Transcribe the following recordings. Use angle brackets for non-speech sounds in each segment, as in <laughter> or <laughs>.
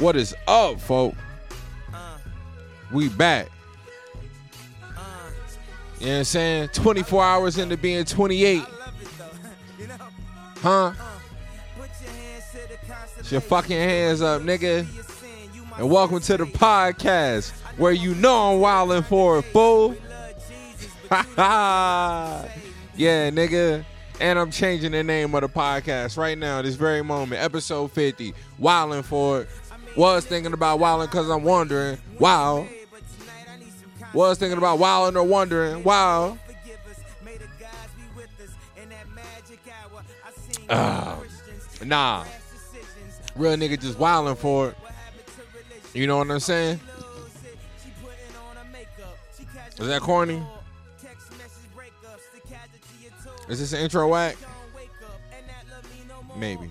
What is up, folk? We back. You know what I'm saying? 24 hours into being 28. <laughs> Huh? Put your fucking hands up, nigga. And welcome to the podcast where you know I'm wildin' for it, fool. <laughs> yeah, nigga. And I'm changing the name of the podcast right now, this very moment. Episode 50. Wildin' for it. Was thinking about wildin' because I'm wondering. Wow. Was thinking about wildin' or wondering. Wow. Uh, nah. Real nigga just wildin' for it. You know what I'm saying? Is that corny? Is this an intro whack? Maybe.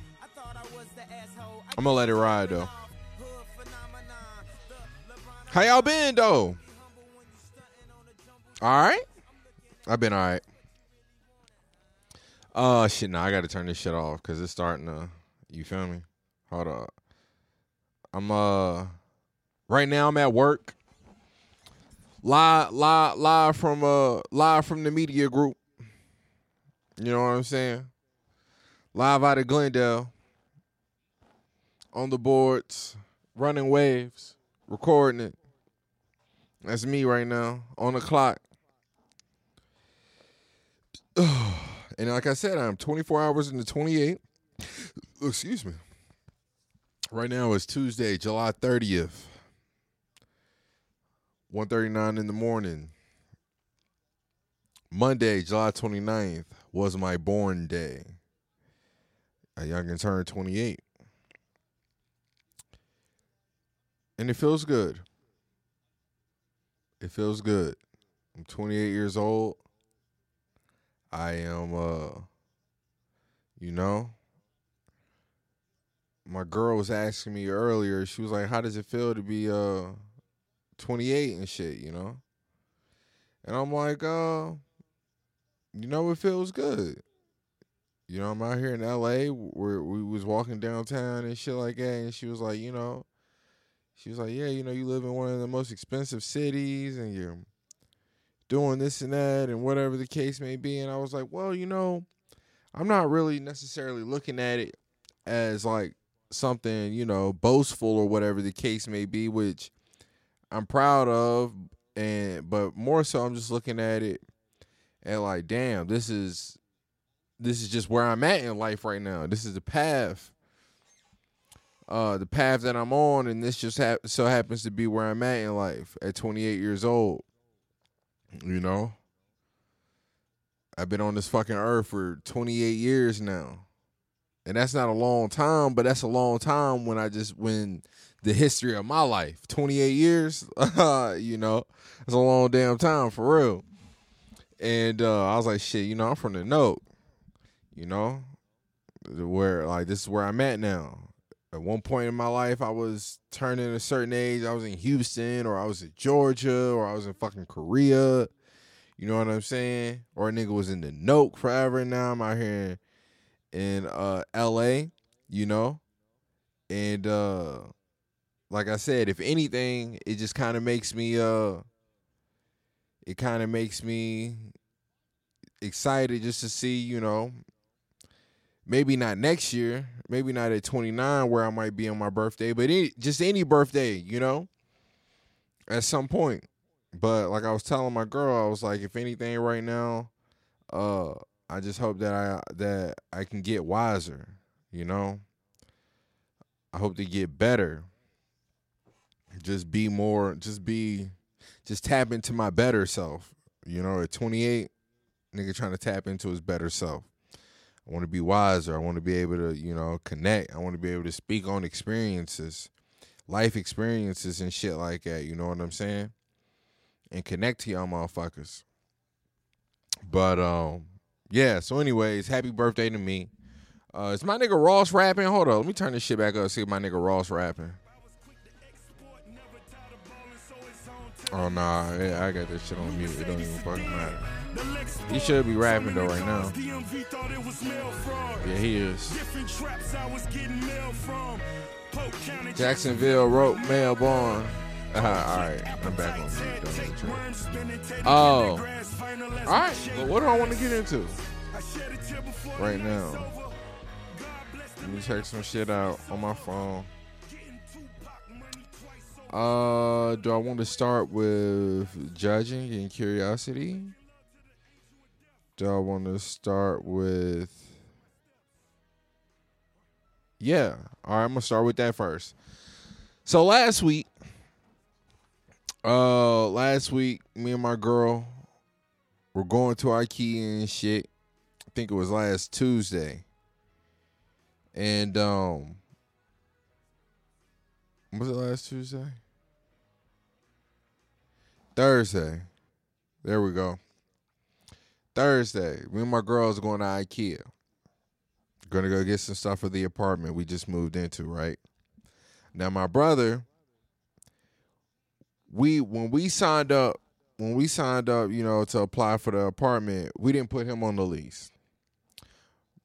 I'm gonna let it ride though. How y'all been though? All right. I've been all right. Uh shit, nah, I gotta turn this shit off because it's starting to. You feel me? Hold up. I'm uh. Right now I'm at work. Live, live, live from uh, live from the media group. You know what I'm saying? Live out of Glendale. On the boards, running waves, recording it. That's me right now on the clock. <sighs> and like I said, I'm 24 hours into 28. Excuse me. Right now it's Tuesday, July 30th. 1.39 in the morning. Monday, July 29th was my born day. A youngin turned 28. And it feels good. It feels good. I'm 28 years old. I am uh you know my girl was asking me earlier, she was like, How does it feel to be uh 28 and shit, you know? And I'm like, uh, you know, it feels good. You know, I'm out here in LA where we was walking downtown and shit like that, and she was like, you know, she was like, yeah, you know, you live in one of the most expensive cities and you're doing this and that and whatever the case may be. And I was like, well, you know, I'm not really necessarily looking at it as like something, you know, boastful or whatever the case may be, which I'm proud of, and but more so, I'm just looking at it and like, damn, this is this is just where I'm at in life right now. This is the path, uh, the path that I'm on, and this just ha- so happens to be where I'm at in life at 28 years old. You know, I've been on this fucking earth for 28 years now. And that's not a long time, but that's a long time when I just when the history of my life. 28 years, <laughs> you know, it's a long damn time for real. And uh, I was like, shit, you know, I'm from the note, you know, where like this is where I'm at now. At one point in my life, I was turning a certain age. I was in Houston, or I was in Georgia, or I was in fucking Korea. You know what I'm saying? Or a nigga was in the note forever. Now I'm out here in, in uh, L.A. You know, and uh, like I said, if anything, it just kind of makes me uh it kind of makes me excited just to see, you know, maybe not next year, maybe not at 29 where I might be on my birthday, but any, just any birthday, you know, at some point. But like I was telling my girl, I was like, if anything right now, uh, I just hope that I that I can get wiser, you know. I hope to get better just be more just be just tap into my better self you know at 28 nigga trying to tap into his better self i want to be wiser. I want to be able to you know connect. I want to be able to speak on experiences life experiences and shit like that you know what i'm saying? And connect to y'all motherfuckers. But um yeah so anyways happy birthday to me. Uh is my nigga ross rapping? Hold on let me turn this shit back up see if my nigga ross rapping. Oh nah, I got this shit on mute. It don't even fucking matter. He should be rapping though right now. Yeah, he is. Jacksonville wrote Melbourne. Uh, <laughs> all right, I'm back on. Oh, all right. Well, what do I want to get into right now? Let me check some shit out on my phone. Uh, do I want to start with judging and curiosity? Do I want to start with? Yeah. All right, I'm gonna start with that first. So last week, uh, last week, me and my girl were going to IKEA and shit. I think it was last Tuesday, and um, was it last Tuesday? Thursday. There we go. Thursday, me and my girls going to IKEA. Gonna go get some stuff for the apartment we just moved into, right? Now my brother, we when we signed up, when we signed up, you know, to apply for the apartment, we didn't put him on the lease.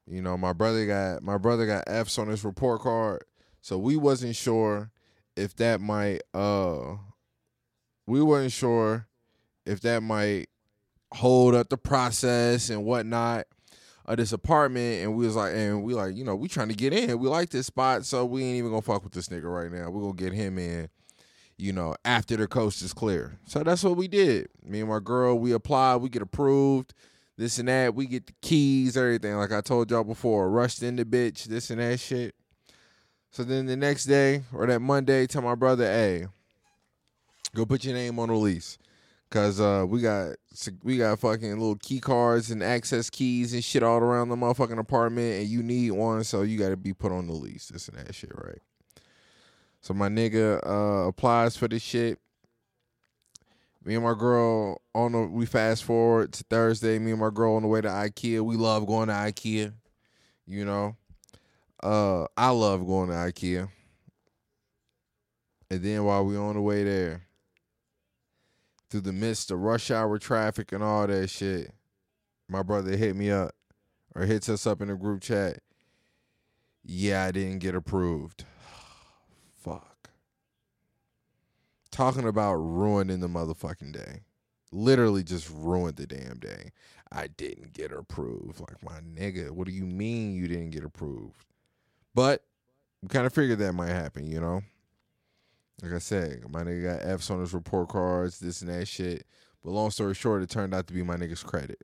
You know, my brother got my brother got F's on his report card, so we wasn't sure if that might uh we weren't sure if that might hold up the process and whatnot of this apartment and we was like and we like you know we trying to get in. We like this spot so we ain't even gonna fuck with this nigga right now. We're gonna get him in you know after the coast is clear. So that's what we did. Me and my girl we applied we get approved this and that. We get the keys everything. Like i told y'all before rushed in the bitch this and that shit. So then the next day or that monday tell my brother hey go put your name on the lease Cause uh, we got we got fucking little key cards and access keys and shit all around the motherfucking apartment, and you need one, so you got to be put on the lease. This and that shit, right? So my nigga uh, applies for this shit. Me and my girl on the we fast forward to Thursday. Me and my girl on the way to IKEA. We love going to IKEA. You know, uh, I love going to IKEA. And then while we on the way there, through the midst of rush hour traffic and all that shit, my brother hit me up or hits us up in the group chat. Yeah, I didn't get approved. <sighs> Fuck. Talking about ruining the motherfucking day. Literally just ruined the damn day. I didn't get approved. Like, my nigga, what do you mean you didn't get approved? But we kind of figured that might happen, you know? Like I said, my nigga got F's on his report cards, this and that shit. But long story short, it turned out to be my nigga's credit.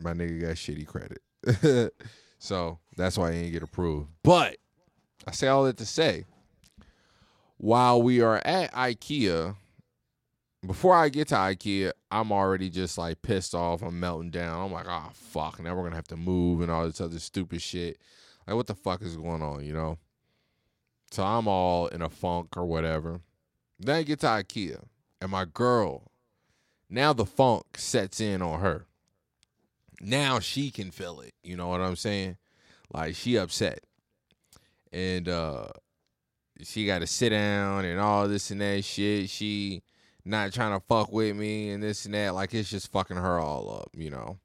My nigga got shitty credit. <laughs> so that's why he didn't get approved. But I say all that to say, while we are at IKEA, before I get to IKEA, I'm already just like pissed off. I'm melting down. I'm like, oh fuck, now we're gonna have to move and all this other stupid shit. Like, what the fuck is going on, you know? So I'm all in a funk or whatever. Then I get to IKEA, and my girl, now the funk sets in on her. Now she can feel it. You know what I'm saying? Like she upset. And uh she got to sit down and all this and that shit. She not trying to fuck with me and this and that. Like it's just fucking her all up, you know.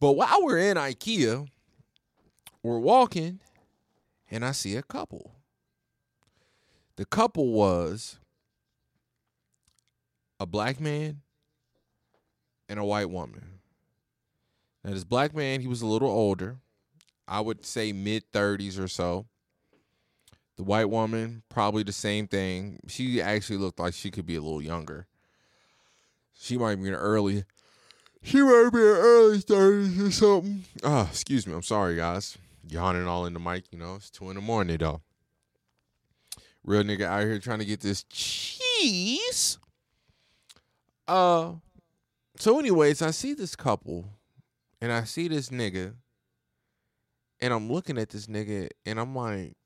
But while we're in IKEA, we're walking and I see a couple. The couple was a black man and a white woman. Now, this black man, he was a little older. I would say mid 30s or so. The white woman, probably the same thing. She actually looked like she could be a little younger. She might be in early. She might be in early 30s or something. Oh, excuse me. I'm sorry, guys. Yawning all in the mic, you know. It's two in the morning, though. Real nigga out here trying to get this cheese. Uh so anyways, I see this couple and I see this nigga and I'm looking at this nigga and I'm like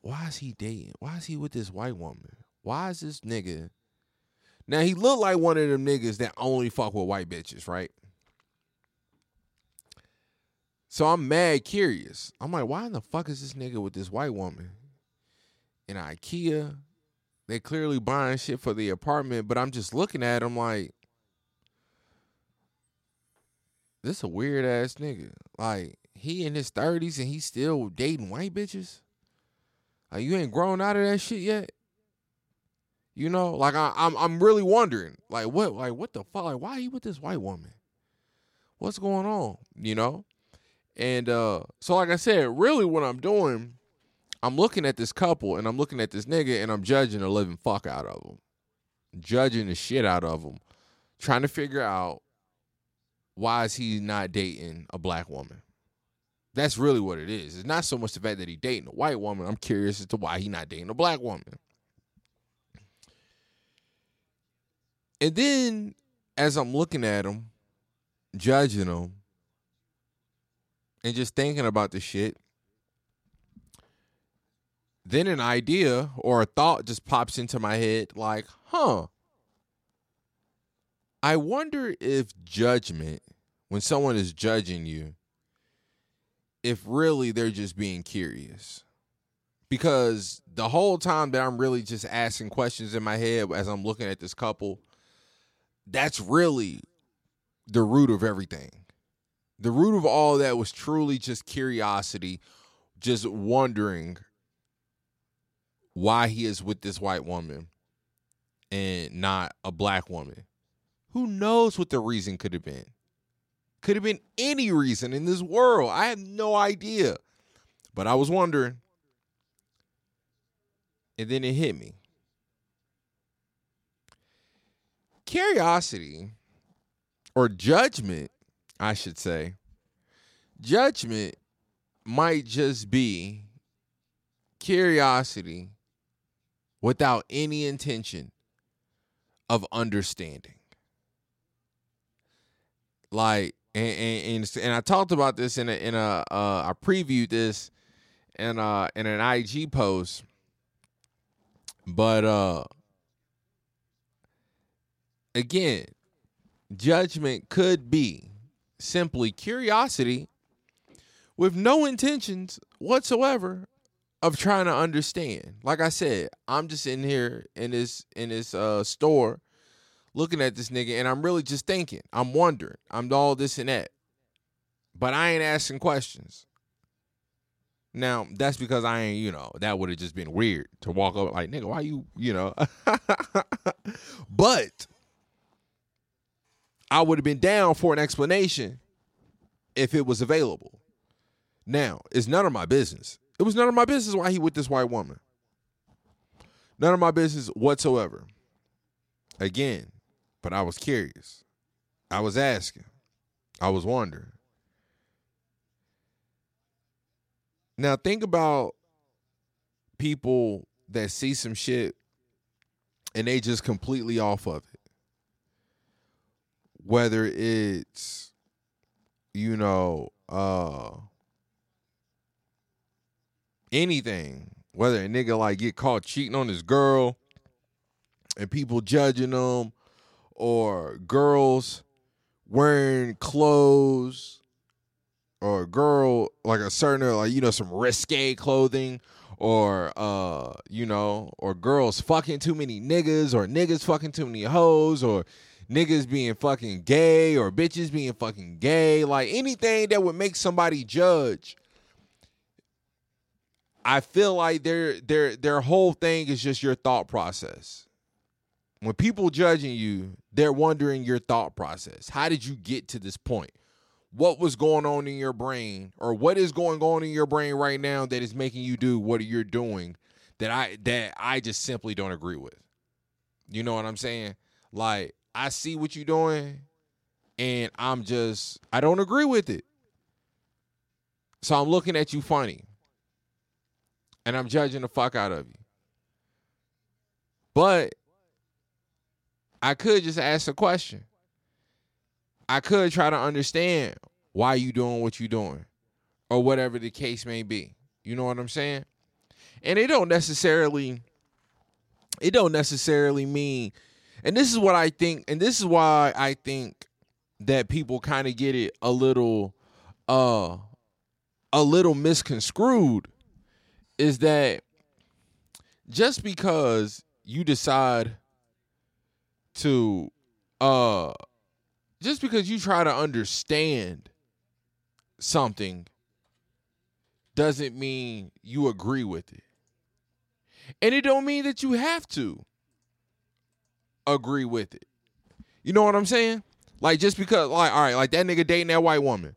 why is he dating? Why is he with this white woman? Why is this nigga Now he looked like one of them niggas that only fuck with white bitches, right? So I'm mad curious. I'm like, why in the fuck is this nigga with this white woman in IKEA? They clearly buying shit for the apartment, but I'm just looking at him like, this a weird ass nigga. Like he in his thirties and he's still dating white bitches. Like you ain't grown out of that shit yet. You know, like I, am I'm, I'm really wondering, like what, like what the fuck, like why he with this white woman? What's going on? You know, and uh so like I said, really what I'm doing, I'm looking at this couple and I'm looking at this nigga and I'm judging the living fuck out of him, judging the shit out of him, trying to figure out why is he not dating a black woman. That's really what it is. It's not so much the fact that he dating a white woman. I'm curious as to why he not dating a black woman. And then as I'm looking at him, judging him, and just thinking about the shit, then an idea or a thought just pops into my head like, huh. I wonder if judgment, when someone is judging you, if really they're just being curious. Because the whole time that I'm really just asking questions in my head as I'm looking at this couple, that's really the root of everything. The root of all that was truly just curiosity, just wondering why he is with this white woman and not a black woman. Who knows what the reason could have been? Could have been any reason in this world. I have no idea. But I was wondering. And then it hit me. Curiosity or judgment, I should say, judgment might just be curiosity without any intention of understanding. Like, and and, and, and I talked about this in a in a uh, I previewed this in uh in an IG post, but uh again, judgment could be simply curiosity with no intentions whatsoever of trying to understand. Like I said, I'm just in here in this in this uh store looking at this nigga and I'm really just thinking. I'm wondering. I'm all this and that. But I ain't asking questions. Now, that's because I ain't, you know, that would have just been weird to walk up like, nigga, why you, you know. <laughs> but I would have been down for an explanation if it was available. Now, it's none of my business. It was none of my business why he with this white woman. None of my business whatsoever. Again, but I was curious. I was asking. I was wondering. Now think about people that see some shit and they just completely off of it. Whether it's you know, uh anything, whether a nigga like get caught cheating on his girl and people judging them or girls wearing clothes or a girl like a certain like you know some risque clothing or uh you know or girls fucking too many niggas or niggas fucking too many hoes or niggas being fucking gay or bitches being fucking gay like anything that would make somebody judge I feel like their their their whole thing is just your thought process when people judging you, they're wondering your thought process. How did you get to this point? What was going on in your brain or what is going on in your brain right now that is making you do what you're doing that I that I just simply don't agree with. You know what I'm saying? Like I see what you're doing and I'm just I don't agree with it. So I'm looking at you funny. And I'm judging the fuck out of you. But I could just ask a question. I could try to understand why you doing what you're doing or whatever the case may be. You know what I'm saying? And it don't necessarily it don't necessarily mean and this is what I think and this is why I think that people kind of get it a little uh a little misconstrued is that just because you decide to uh just because you try to understand something doesn't mean you agree with it. And it don't mean that you have to agree with it. You know what I'm saying? Like just because like all right, like that nigga dating that white woman.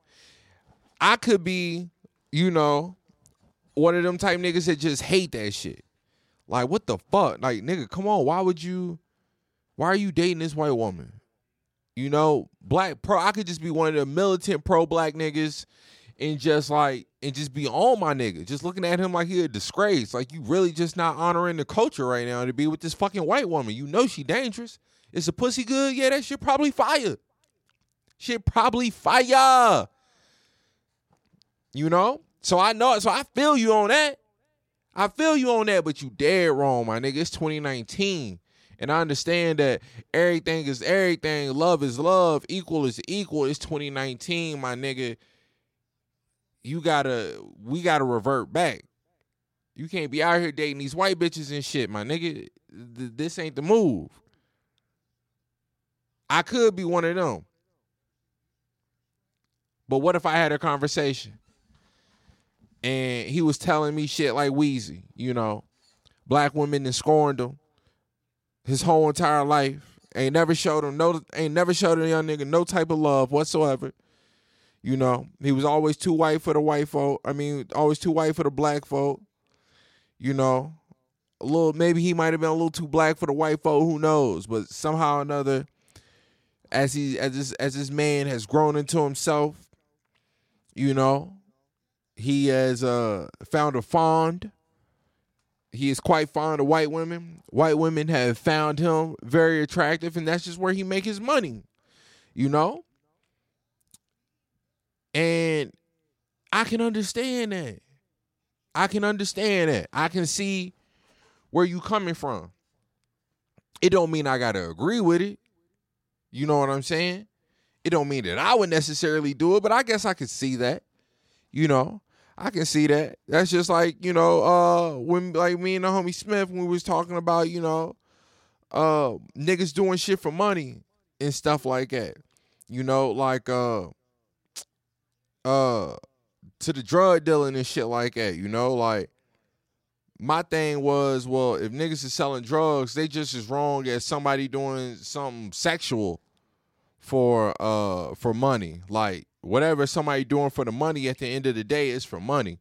I could be, you know, one of them type niggas that just hate that shit. Like what the fuck? Like nigga, come on, why would you why are you dating this white woman? You know, black pro I could just be one of the militant pro black niggas and just like and just be on my nigga, just looking at him like he a disgrace. Like you really just not honoring the culture right now to be with this fucking white woman. You know she dangerous. Is a pussy good? Yeah, that shit probably fire. Shit probably fire. You know? So I know. So I feel you on that. I feel you on that, but you dead wrong, my nigga. It's 2019. And I understand that everything is everything. Love is love. Equal is equal. It's 2019, my nigga you gotta we gotta revert back. You can't be out here dating these white bitches and shit, my nigga. This ain't the move. I could be one of them. But what if I had a conversation and he was telling me shit like Weezy, you know, black women and scorned him his whole entire life. Ain't never showed him no ain't never showed a young nigga no type of love whatsoever. You know, he was always too white for the white folk. I mean, always too white for the black folk. You know, a little maybe he might have been a little too black for the white folk. Who knows? But somehow or another, as he as this as this man has grown into himself, you know, he has uh found a fond. He is quite fond of white women. White women have found him very attractive, and that's just where he make his money. You know, and I can understand that. I can understand that. I can see where you coming from. It don't mean I gotta agree with it. You know what I'm saying? It don't mean that I would necessarily do it, but I guess I could see that. You know, I can see that. That's just like, you know, uh when like me and the homie Smith when we was talking about, you know, uh niggas doing shit for money and stuff like that. You know, like uh uh to the drug dealing and shit like that, you know, like my thing was, well, if niggas is selling drugs, they just as wrong as somebody doing something sexual for uh for money. Like whatever somebody doing for the money at the end of the day is for money.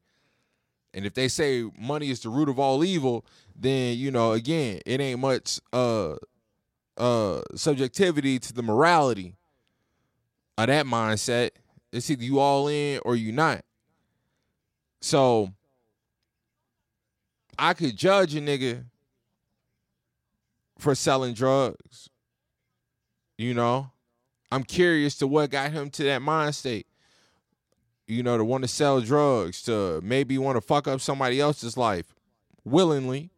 And if they say money is the root of all evil, then you know, again, it ain't much uh uh subjectivity to the morality of that mindset. It's either you all in or you not. So I could judge a nigga for selling drugs. You know, I'm curious to what got him to that mind state. You know, to want to sell drugs, to maybe want to fuck up somebody else's life willingly,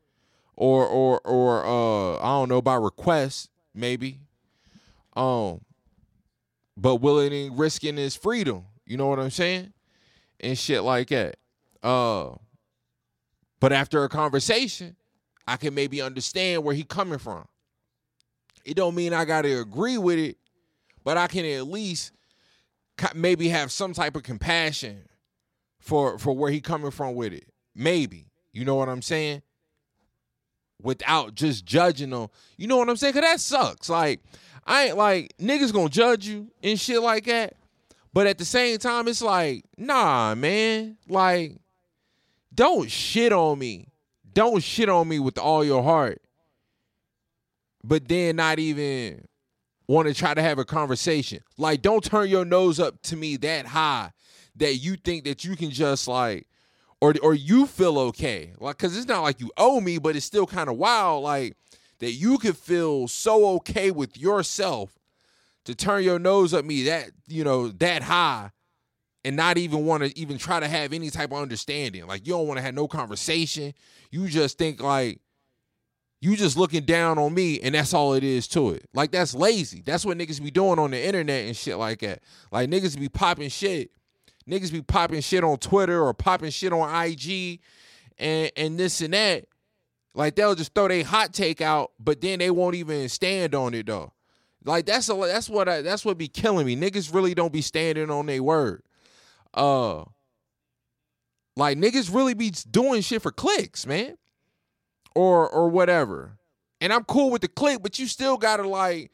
or or or uh, I don't know by request, maybe. Um, but willing risking his freedom. You know what I'm saying? And shit like that. Uh but after a conversation, I can maybe understand where he coming from. It don't mean I got to agree with it, but I can at least maybe have some type of compassion for for where he coming from with it. Maybe. You know what I'm saying? Without just judging them. You know what I'm saying? Cause that sucks. Like I ain't like niggas gonna judge you and shit like that. But at the same time, it's like, nah, man. Like, don't shit on me. Don't shit on me with all your heart. But then not even want to try to have a conversation. Like, don't turn your nose up to me that high that you think that you can just like or or you feel okay. Like, cause it's not like you owe me, but it's still kind of wild. Like, that you could feel so okay with yourself to turn your nose at me that you know that high and not even want to even try to have any type of understanding like you don't want to have no conversation you just think like you just looking down on me and that's all it is to it like that's lazy that's what niggas be doing on the internet and shit like that like niggas be popping shit niggas be popping shit on twitter or popping shit on ig and and this and that like they'll just throw their hot take out, but then they won't even stand on it though. Like that's a that's what I, that's what be killing me. Niggas really don't be standing on their word. Uh Like niggas really be doing shit for clicks, man. Or or whatever. And I'm cool with the click, but you still gotta like,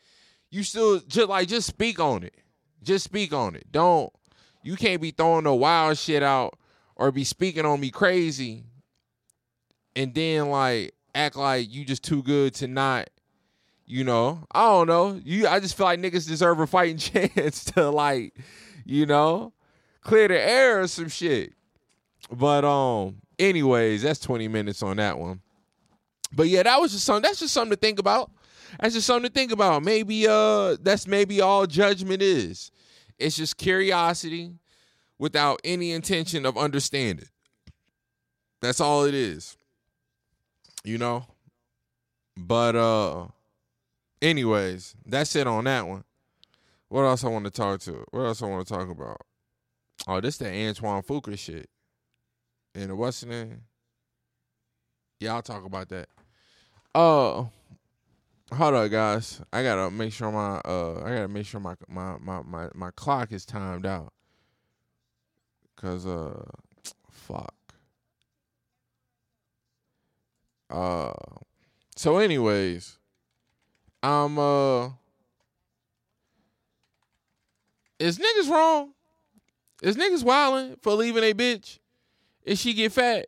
you still just like just speak on it. Just speak on it. Don't you can't be throwing no wild shit out or be speaking on me crazy and then like act like you just too good to not you know, I don't know. You I just feel like niggas deserve a fighting <laughs> chance to like, you know, clear the air or some shit. But um, anyways, that's 20 minutes on that one. But yeah, that was just something that's just something to think about. That's just something to think about. Maybe uh that's maybe all judgment is. It's just curiosity without any intention of understanding. That's all it is. You know? But uh anyways, that's it on that one. What else I want to talk to? What else I want to talk about? Oh, this the Antoine Fuqua shit. And what's the name? Yeah, I'll talk about that. Uh hold up guys. I gotta make sure my uh I gotta make sure my my my my, my clock is timed out. Cause uh fuck. Uh so anyways, I'm uh is niggas wrong? Is niggas wilding for leaving a bitch if she get fat?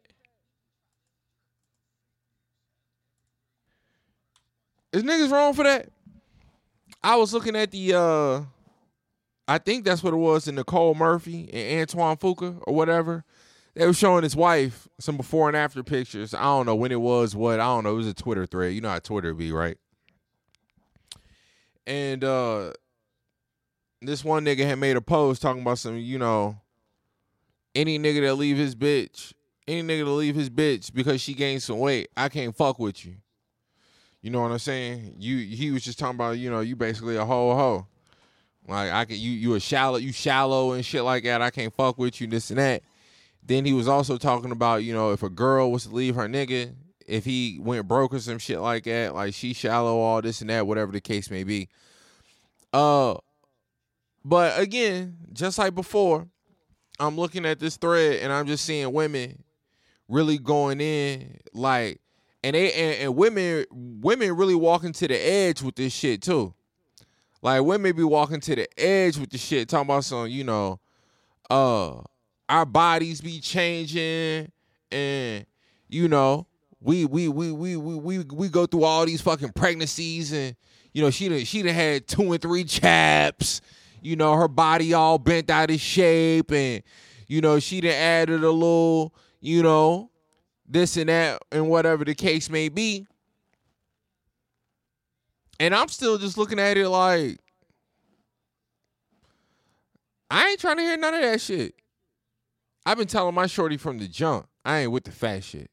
Is niggas wrong for that? I was looking at the uh I think that's what it was in Nicole Murphy and Antoine Fuqua or whatever. They were showing his wife some before and after pictures. I don't know when it was, what, I don't know. It was a Twitter thread. You know how Twitter be, right? And uh this one nigga had made a post talking about some, you know, any nigga that leave his bitch, any nigga to leave his bitch because she gained some weight, I can't fuck with you. You know what I'm saying? You he was just talking about, you know, you basically a hoe hoe. Like I can you you a shallow you shallow and shit like that. I can't fuck with you, this and that. Then he was also talking about, you know, if a girl was to leave her nigga, if he went broke or some shit like that, like she shallow, all this and that, whatever the case may be. Uh but again, just like before, I'm looking at this thread and I'm just seeing women really going in like and they and, and women women really walking to the edge with this shit too. Like women be walking to the edge with the shit, talking about some, you know, uh, our bodies be changing, and you know, we we we we we we go through all these fucking pregnancies, and you know, she done she done had two and three chaps, you know, her body all bent out of shape, and you know, she done added a little, you know, this and that, and whatever the case may be. And I'm still just looking at it like, I ain't trying to hear none of that shit. I've been telling my shorty from the jump, I ain't with the fat shit.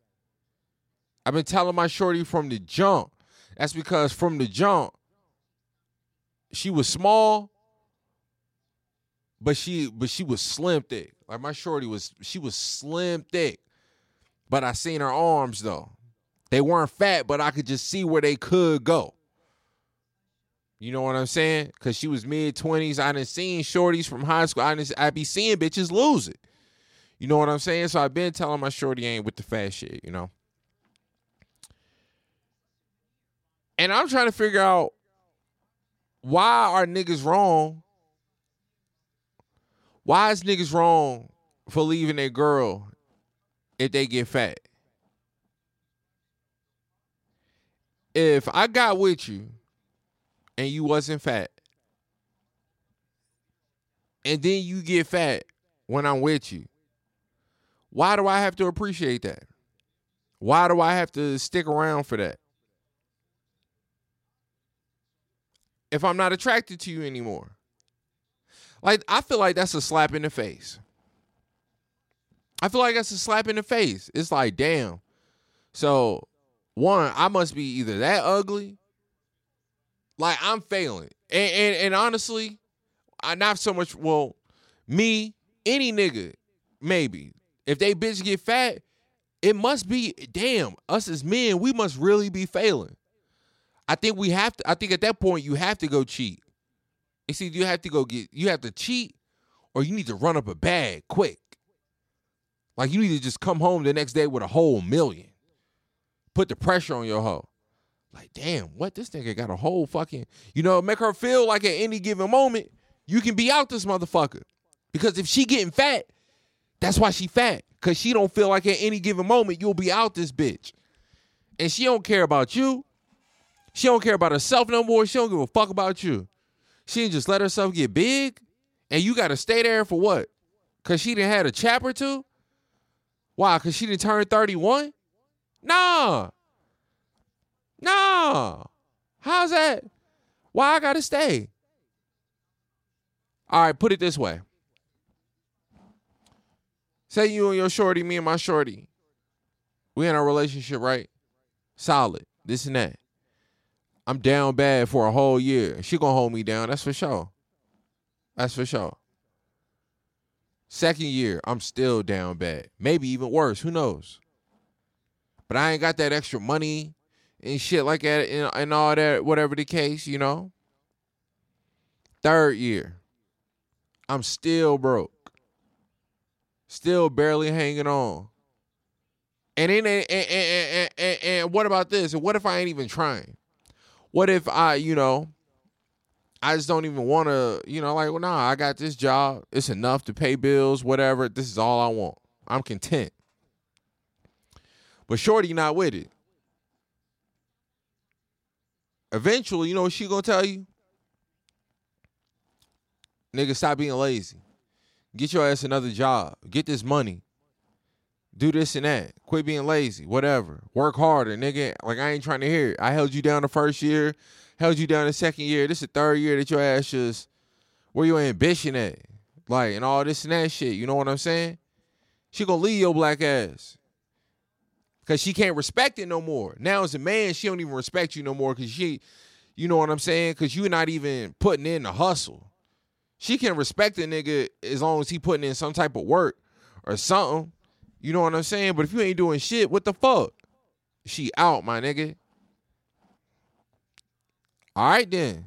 I've been telling my shorty from the jump. That's because from the jump, she was small, but she but she was slim thick. Like my shorty was she was slim thick. But I seen her arms though. They weren't fat, but I could just see where they could go. You know what I'm saying? Cause she was mid twenties. I didn't seen shorties from high school. I didn't I be seeing bitches lose it. You know what I'm saying? So I've been telling my shorty ain't with the fat shit, you know. And I'm trying to figure out why are niggas wrong? Why is niggas wrong for leaving a girl if they get fat? If I got with you and you wasn't fat, and then you get fat when I'm with you, why do I have to appreciate that? Why do I have to stick around for that? If I'm not attracted to you anymore. Like, I feel like that's a slap in the face. I feel like that's a slap in the face. It's like, damn. So, one, I must be either that ugly, like I'm failing. And and, and honestly, I not so much, well, me, any nigga, maybe. If they bitch get fat, it must be, damn, us as men, we must really be failing. I think we have to, I think at that point you have to go cheat. You see, you have to go get, you have to cheat or you need to run up a bag quick. Like you need to just come home the next day with a whole million. Put the pressure on your hoe. Like, damn, what this nigga got a whole fucking, you know, make her feel like at any given moment, you can be out this motherfucker. Because if she getting fat, that's why she fat. Cause she don't feel like at any given moment you'll be out this bitch. And she don't care about you. She don't care about herself no more. She don't give a fuck about you. She didn't just let herself get big. And you gotta stay there for what? Cause she didn't had a chap or two? Why? Cause she didn't turn 31? Nah. Nah. How's that? Why I gotta stay? All right, put it this way. Say you and your shorty, me and my shorty. We in a relationship, right? Solid. This and that. I'm down bad for a whole year. She gonna hold me down. That's for sure. That's for sure. Second year, I'm still down bad. Maybe even worse. Who knows? But I ain't got that extra money and shit like that and, and all that, whatever the case, you know. Third year, I'm still broke. Still barely hanging on. And then and, and, and, and, and what about this? And what if I ain't even trying? What if I, you know, I just don't even want to, you know, like, well, nah, I got this job. It's enough to pay bills, whatever. This is all I want. I'm content. But Shorty not with it. Eventually, you know what she gonna tell you? Nigga, stop being lazy. Get your ass another job. Get this money. Do this and that. Quit being lazy. Whatever. Work harder, nigga. Like I ain't trying to hear it. I held you down the first year, held you down the second year. This is the third year that your ass just where your ambition at. Like and all this and that shit. You know what I'm saying? She gonna leave your black ass. Cause she can't respect it no more. Now as a man, she don't even respect you no more cause she, you know what I'm saying? Cause you're not even putting in the hustle. She can respect a nigga as long as he putting in some type of work or something. You know what I'm saying? But if you ain't doing shit, what the fuck? She out, my nigga. All right then.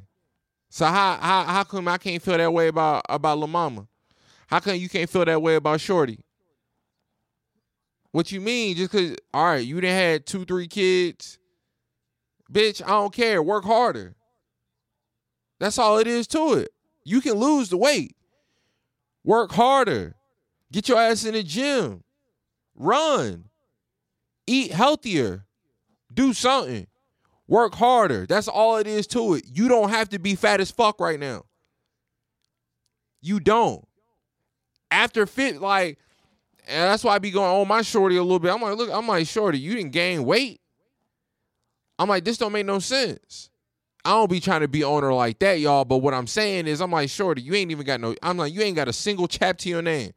So how how how come I can't feel that way about about La Mama? How come you can't feel that way about Shorty? What you mean? Just cause all right, you didn't had two, three kids. Bitch, I don't care. Work harder. That's all it is to it. You can lose the weight. Work harder. Get your ass in the gym. Run. Eat healthier. Do something. Work harder. That's all it is to it. You don't have to be fat as fuck right now. You don't. After fit, like, and that's why I be going on my shorty a little bit. I'm like, look, I'm like, shorty, you didn't gain weight. I'm like, this don't make no sense. I don't be trying to be on her like that, y'all. But what I'm saying is, I'm like, shorty, you ain't even got no. I'm like, you ain't got a single chap to your name.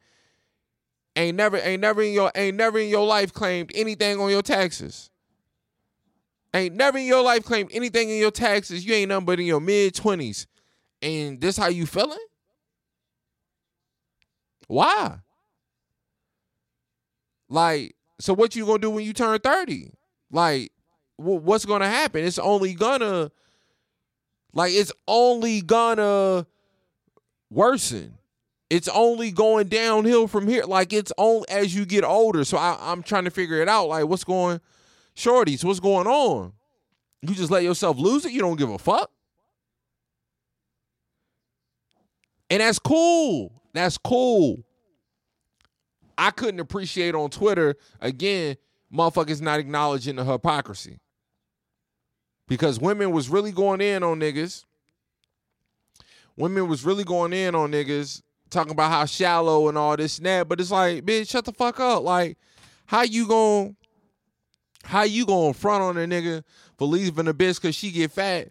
Ain't never, ain't never in your, ain't never in your life claimed anything on your taxes. Ain't never in your life claimed anything in your taxes. You ain't nothing but in your mid twenties, and this how you feeling? Why? Like, so what you gonna do when you turn 30? Like, what's gonna happen? It's only gonna, like, it's only gonna worsen. It's only going downhill from here. Like, it's only as you get older. So I, I'm trying to figure it out. Like, what's going, shorties, what's going on? You just let yourself lose it? You don't give a fuck? And that's cool. That's cool. I couldn't appreciate on Twitter again, motherfuckers not acknowledging the hypocrisy. Because women was really going in on niggas. Women was really going in on niggas, talking about how shallow and all this and that. But it's like, bitch, shut the fuck up. Like, how you going how you gonna front on a nigga for leaving a bitch cause she get fat?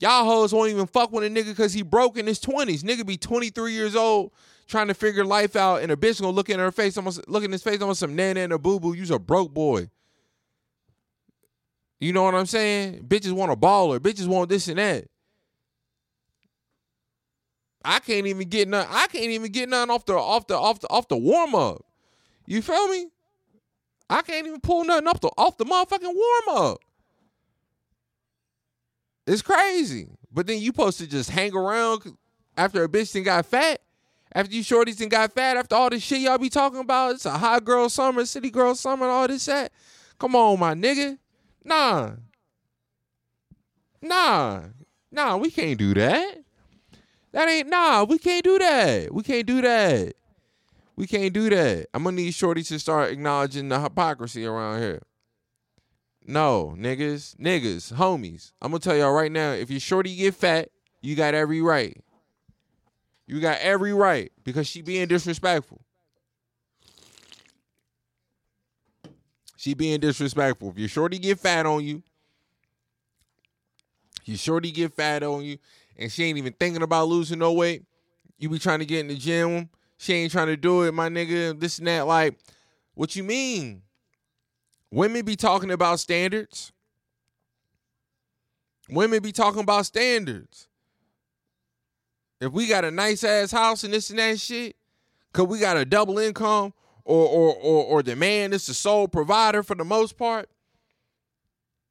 Y'all hoes won't even fuck with a nigga cause he broke in his 20s. Nigga be 23 years old trying to figure life out, and a bitch gonna look in her face, almost look in his face, almost some nana and a boo boo. You's a broke boy. You know what I'm saying? Bitches want a baller. Bitches want this and that. I can't even get none. I can't even get none off the off the off the off the warm up. You feel me? I can't even pull nothing off the off the motherfucking warm up. It's crazy. But then you supposed to just hang around after a bitch thing got fat After you shorties and got fat, after all this shit y'all be talking about, it's a hot girl summer, city girl summer, all this that. Come on, my nigga. Nah. Nah. Nah, we can't do that. That ain't nah, we can't do that. We can't do that. We can't do that. I'm gonna need Shorty to start acknowledging the hypocrisy around here. No, niggas, niggas, homies. I'm gonna tell y'all right now, if your shorty get fat, you got every right. You got every right because she being disrespectful. She being disrespectful. If your shorty get fat on you, your shorty get fat on you, and she ain't even thinking about losing no weight. You be trying to get in the gym. She ain't trying to do it, my nigga. This and that. Like, what you mean? Women be talking about standards. Women be talking about standards. If we got a nice ass house and this and that shit, cause we got a double income, or or or or the man is the sole provider for the most part,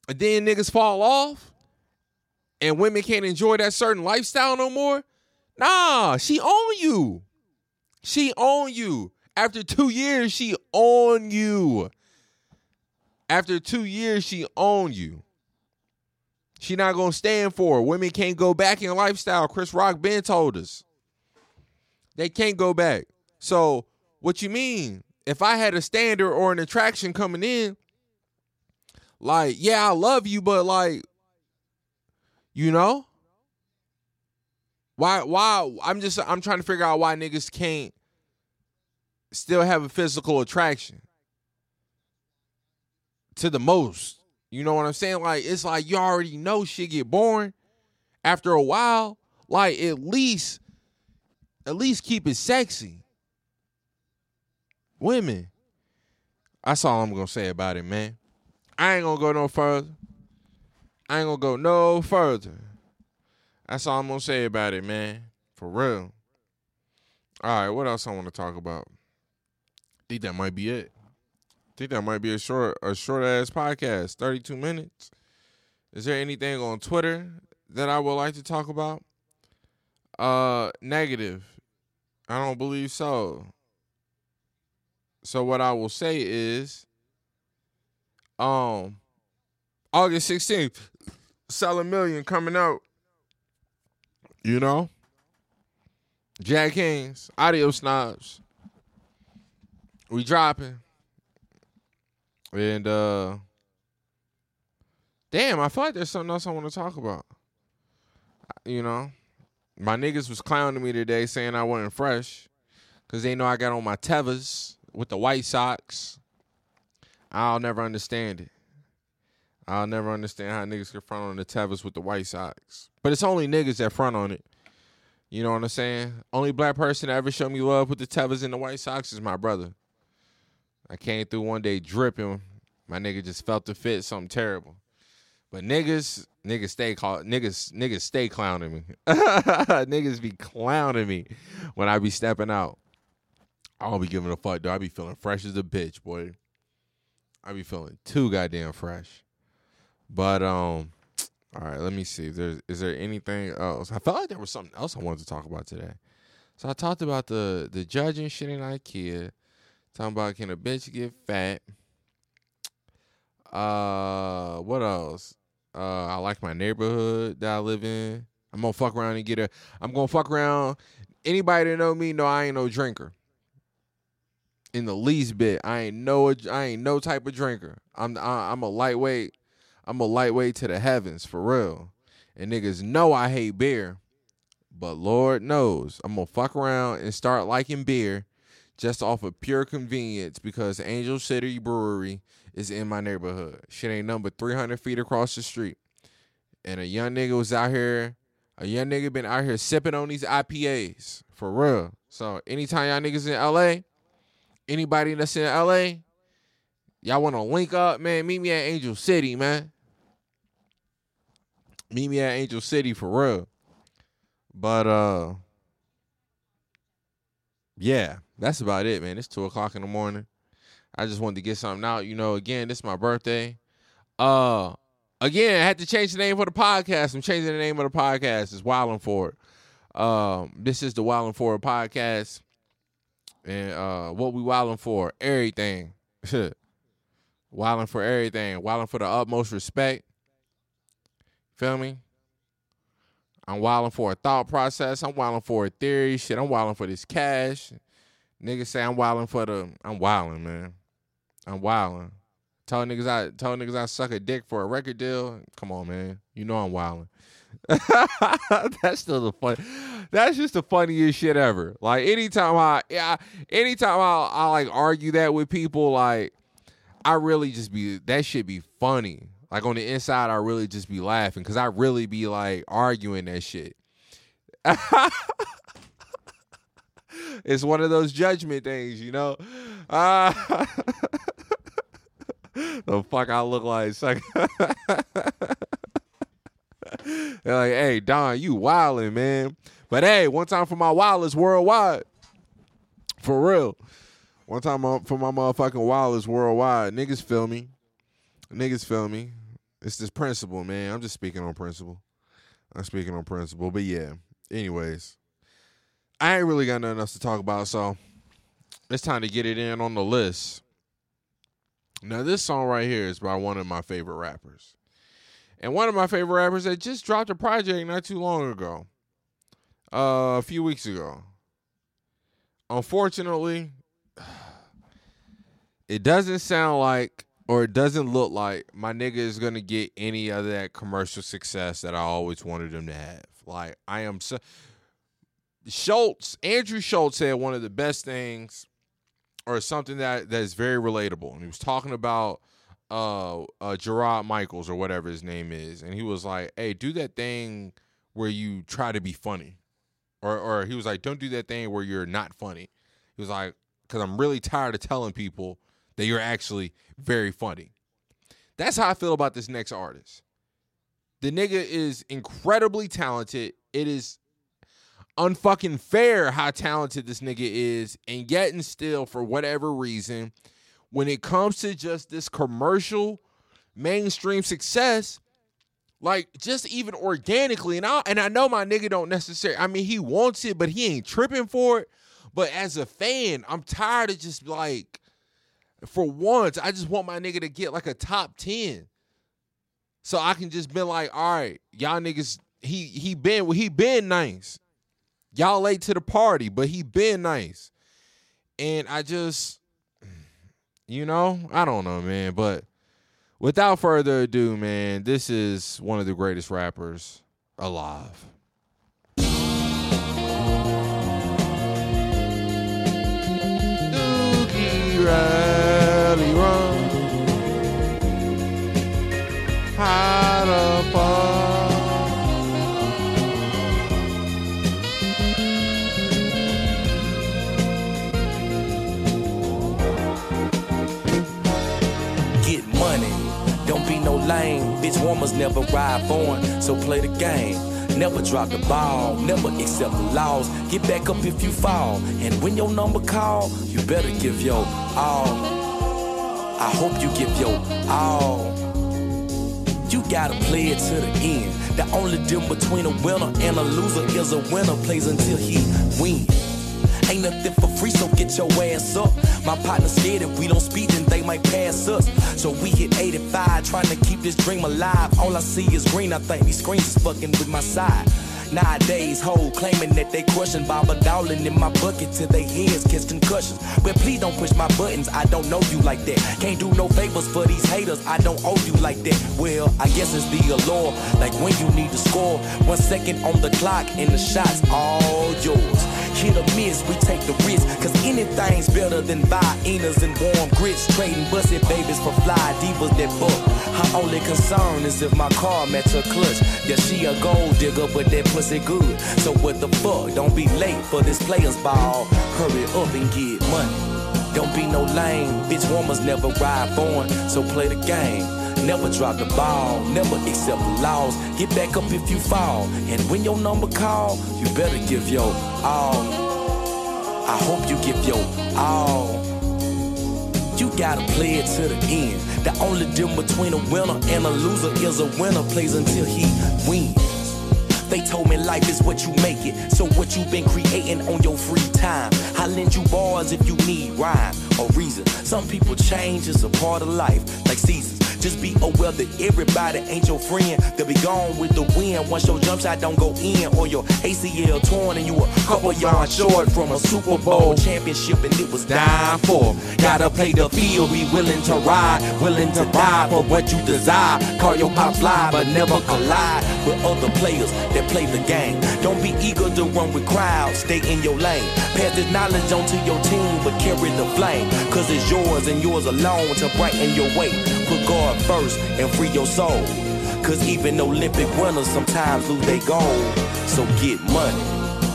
and then niggas fall off, and women can't enjoy that certain lifestyle no more. Nah, she own you. She own you. After two years, she own you. After two years, she own you. She not gonna stand for it. Women can't go back in lifestyle. Chris Rock Ben told us. They can't go back. So what you mean? If I had a standard or an attraction coming in, like, yeah, I love you, but like, you know? Why why I'm just I'm trying to figure out why niggas can't still have a physical attraction to the most. You know what I'm saying? Like it's like you already know shit get boring after a while. Like at least, at least keep it sexy. Women. That's all I'm gonna say about it, man. I ain't gonna go no further. I ain't gonna go no further. That's all I'm gonna say about it, man. For real. All right, what else I want to talk about? I think that might be it I think that might be a short a short ass podcast, 32 minutes. Is there anything on Twitter that I would like to talk about? Uh negative. I don't believe so. So what I will say is um August 16th, Sell Million coming out. You know? Jack Kings, Audio Snobs. We dropping. And uh damn, I feel like there's something else I want to talk about. You know, my niggas was clowning me today saying I wasn't fresh because they know I got on my Tevas with the white socks. I'll never understand it. I'll never understand how niggas can front on the Tevas with the white socks. But it's only niggas that front on it. You know what I'm saying? Only black person that ever showed me love with the Tevas and the white socks is my brother. I came through one day dripping. My nigga just felt the fit, something terrible. But niggas, niggas stay call niggas, niggas stay clowning me. <laughs> niggas be clowning me when I be stepping out. I don't be giving a fuck, though. I be feeling fresh as a bitch, boy. I be feeling too goddamn fresh. But um, all right, let me see. There's is there anything else? I felt like there was something else I wanted to talk about today. So I talked about the the judging shit in IKEA. Talking about can a bitch get fat? Uh, what else? Uh, I like my neighborhood that I live in. I'm gonna fuck around and get a. I'm gonna fuck around. Anybody that know me know I ain't no drinker. In the least bit, I ain't no. I ain't no type of drinker. I'm. I, I'm a lightweight. I'm a lightweight to the heavens for real. And niggas know I hate beer, but Lord knows I'm gonna fuck around and start liking beer just off of pure convenience because Angel City Brewery is in my neighborhood. Shit ain't number 300 feet across the street. And a young nigga was out here, a young nigga been out here sipping on these IPAs for real. So anytime y'all niggas in LA, anybody that's in LA, y'all want to link up, man, meet me at Angel City, man. Meet me at Angel City for real. But uh yeah, that's about it, man. It's two o'clock in the morning. I just wanted to get something out. You know, again, this is my birthday. Uh again, I had to change the name for the podcast. I'm changing the name of the podcast. It's Wilding for it. Um, this is the Wildin' For podcast. And uh what we wildin' for? Everything. <laughs> wildin' for everything. Wildin' for the utmost respect. Feel me? I'm wildin' for a thought process. I'm wildin' for a theory. Shit, I'm wildin' for this cash. Niggas say I'm wildin' for the I'm wildin', man. I'm wildin'. Tell niggas I tell niggas I suck a dick for a record deal. Come on, man. You know I'm wildin'. <laughs> that's still the fun. That's just the funniest shit ever. Like anytime I, yeah, anytime I, I like argue that with people, like I really just be that should be funny. Like on the inside, I really just be laughing because I really be like arguing that shit. <laughs> it's one of those judgment things, you know. Uh, <laughs> the fuck I look like. <laughs> They're like, hey, Don, you wildin', man. But hey, one time for my wildest worldwide. For real. One time for my motherfucking wildest worldwide. Niggas feel me. Niggas feel me. It's this principle, man. I'm just speaking on principle. I'm speaking on principle. But yeah. Anyways. I ain't really got nothing else to talk about, so it's time to get it in on the list. Now, this song right here is by one of my favorite rappers. And one of my favorite rappers that just dropped a project not too long ago, uh, a few weeks ago. Unfortunately, <sighs> it doesn't sound like or it doesn't look like my nigga is gonna get any of that commercial success that I always wanted him to have. Like I am so Schulz, Andrew Schulz said one of the best things or something that that is very relatable. And he was talking about uh, uh Gerard Michaels or whatever his name is, and he was like, "Hey, do that thing where you try to be funny," or or he was like, "Don't do that thing where you're not funny." He was like, "Cause I'm really tired of telling people that you're actually very funny." That's how I feel about this next artist. The nigga is incredibly talented. It is unfucking fair how talented this nigga is, and yet and still, for whatever reason, when it comes to just this commercial mainstream success, like just even organically, and I and I know my nigga don't necessarily. I mean, he wants it, but he ain't tripping for it. But as a fan, I'm tired of just like, for once, I just want my nigga to get like a top ten, so I can just be like, all right, y'all niggas, he he been he been nice. Y'all late to the party, but he been nice. And I just you know, I don't know, man, but without further ado, man, this is one of the greatest rappers alive. Dookie Rally Run. How the fuck? lane. Bitch, warmers never ride foreign, so play the game. Never drop the ball, never accept the laws. Get back up if you fall, and when your number call, you better give your all. I hope you give your all. You gotta play it to the end. The only difference between a winner and a loser is a winner plays until he wins. Ain't nothing for free, so get your ass up. My partner scared if we don't speed, then they might pass us. So we hit 85, trying to keep this dream alive. All I see is green, I think these screens is fucking with my side. Nowadays, hoe claiming that they crushing Baba Dowling in my bucket till they heads catch concussions. But please don't push my buttons, I don't know you like that. Can't do no favors for these haters, I don't owe you like that. Well, I guess it's the allure, like when you need to score. One second on the clock and the shots all yours. Hit or miss, we take the risk, cause anything's better than Viennas and warm grits. Trading busted babies for fly divas that book. Her only concern is if my car match her clutch. Yeah, she a gold digger, but that pussy good. So what the fuck? Don't be late for this player's ball. Hurry up and get money. Don't be no lame. Bitch warmers never ride foreign, so play the game. Never drop the ball, never accept the laws. Get back up if you fall. And when your number call, you better give your all. I hope you give your all. You gotta play it to the end. The only difference between a winner and a loser is a winner plays until he wins. They told me life is what you make it. So what you been creating on your free time? I lend you bars if you need rhyme or reason. Some people change is a part of life, like seasons. Just be aware that everybody ain't your friend. They'll be gone with the wind once your jump shot don't go in or your ACL torn and you a couple yards short from a Super Bowl championship and it was dying for. Gotta play the field, be willing to ride, willing to die for what you desire. Call your pop fly, but never collide with other players that play the game. Don't be eager to run with crowds, stay in your lane. Pass this knowledge on to your team, but carry the flame. Cause it's yours and yours alone to brighten your way. Put God first and free your soul. Cause even Olympic winners sometimes lose their goal. So get money.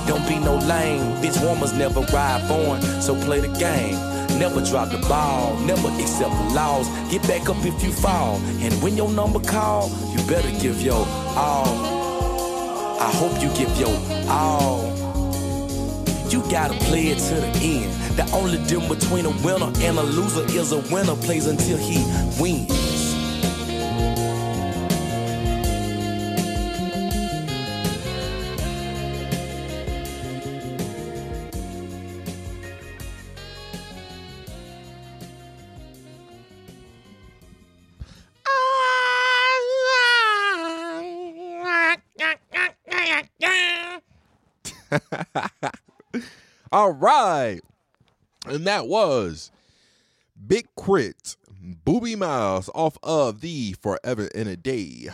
Don't be no lame. Bitch warmers never ride foreign, so play the game. Never drop the ball, never accept the laws. Get back up if you fall. And when your number call, you better give your all. I hope you give your all. You gotta play it to the end. The only difference between a winner and a loser is a winner plays until he wins. <laughs> All right. And that was Big K.R.I.T., Boobie Miles off of the Forever in a Day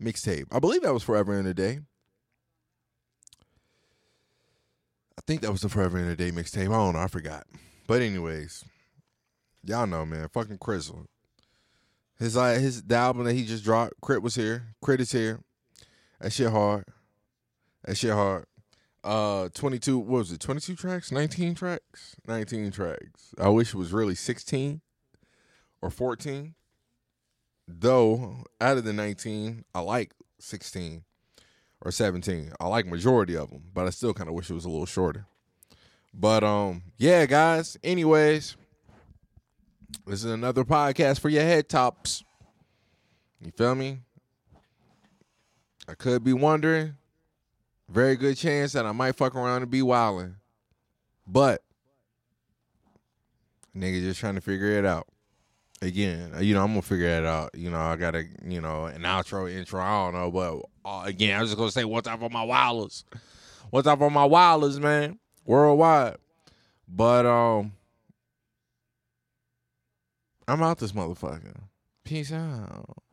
mixtape. I believe that was Forever in a Day. I think that was the Forever in a Day mixtape. I don't know. I forgot. But anyways, y'all know, man. Fucking Crizzle. His uh, his the album that he just dropped, K.R.I.T. was here. K.R.I.T. is here. That shit hard. That shit hard. Uh, 22, what was it, 22 tracks? 19 tracks? 19 tracks. I wish it was really 16 or 14. Though, out of the 19, I like 16 or 17. I like majority of them, but I still kind of wish it was a little shorter. But, um, yeah, guys, anyways, this is another podcast for your head tops. You feel me? I could be wondering very good chance that I might fuck around and be wildin'. But nigga just trying to figure it out. Again, you know, I'm gonna figure it out. You know, I gotta, you know, an outro, intro, I don't know, but uh, again, I'm just gonna say what's up on my wilders. What's up on my wilders, man? Worldwide. But um I'm out this motherfucker. Peace out.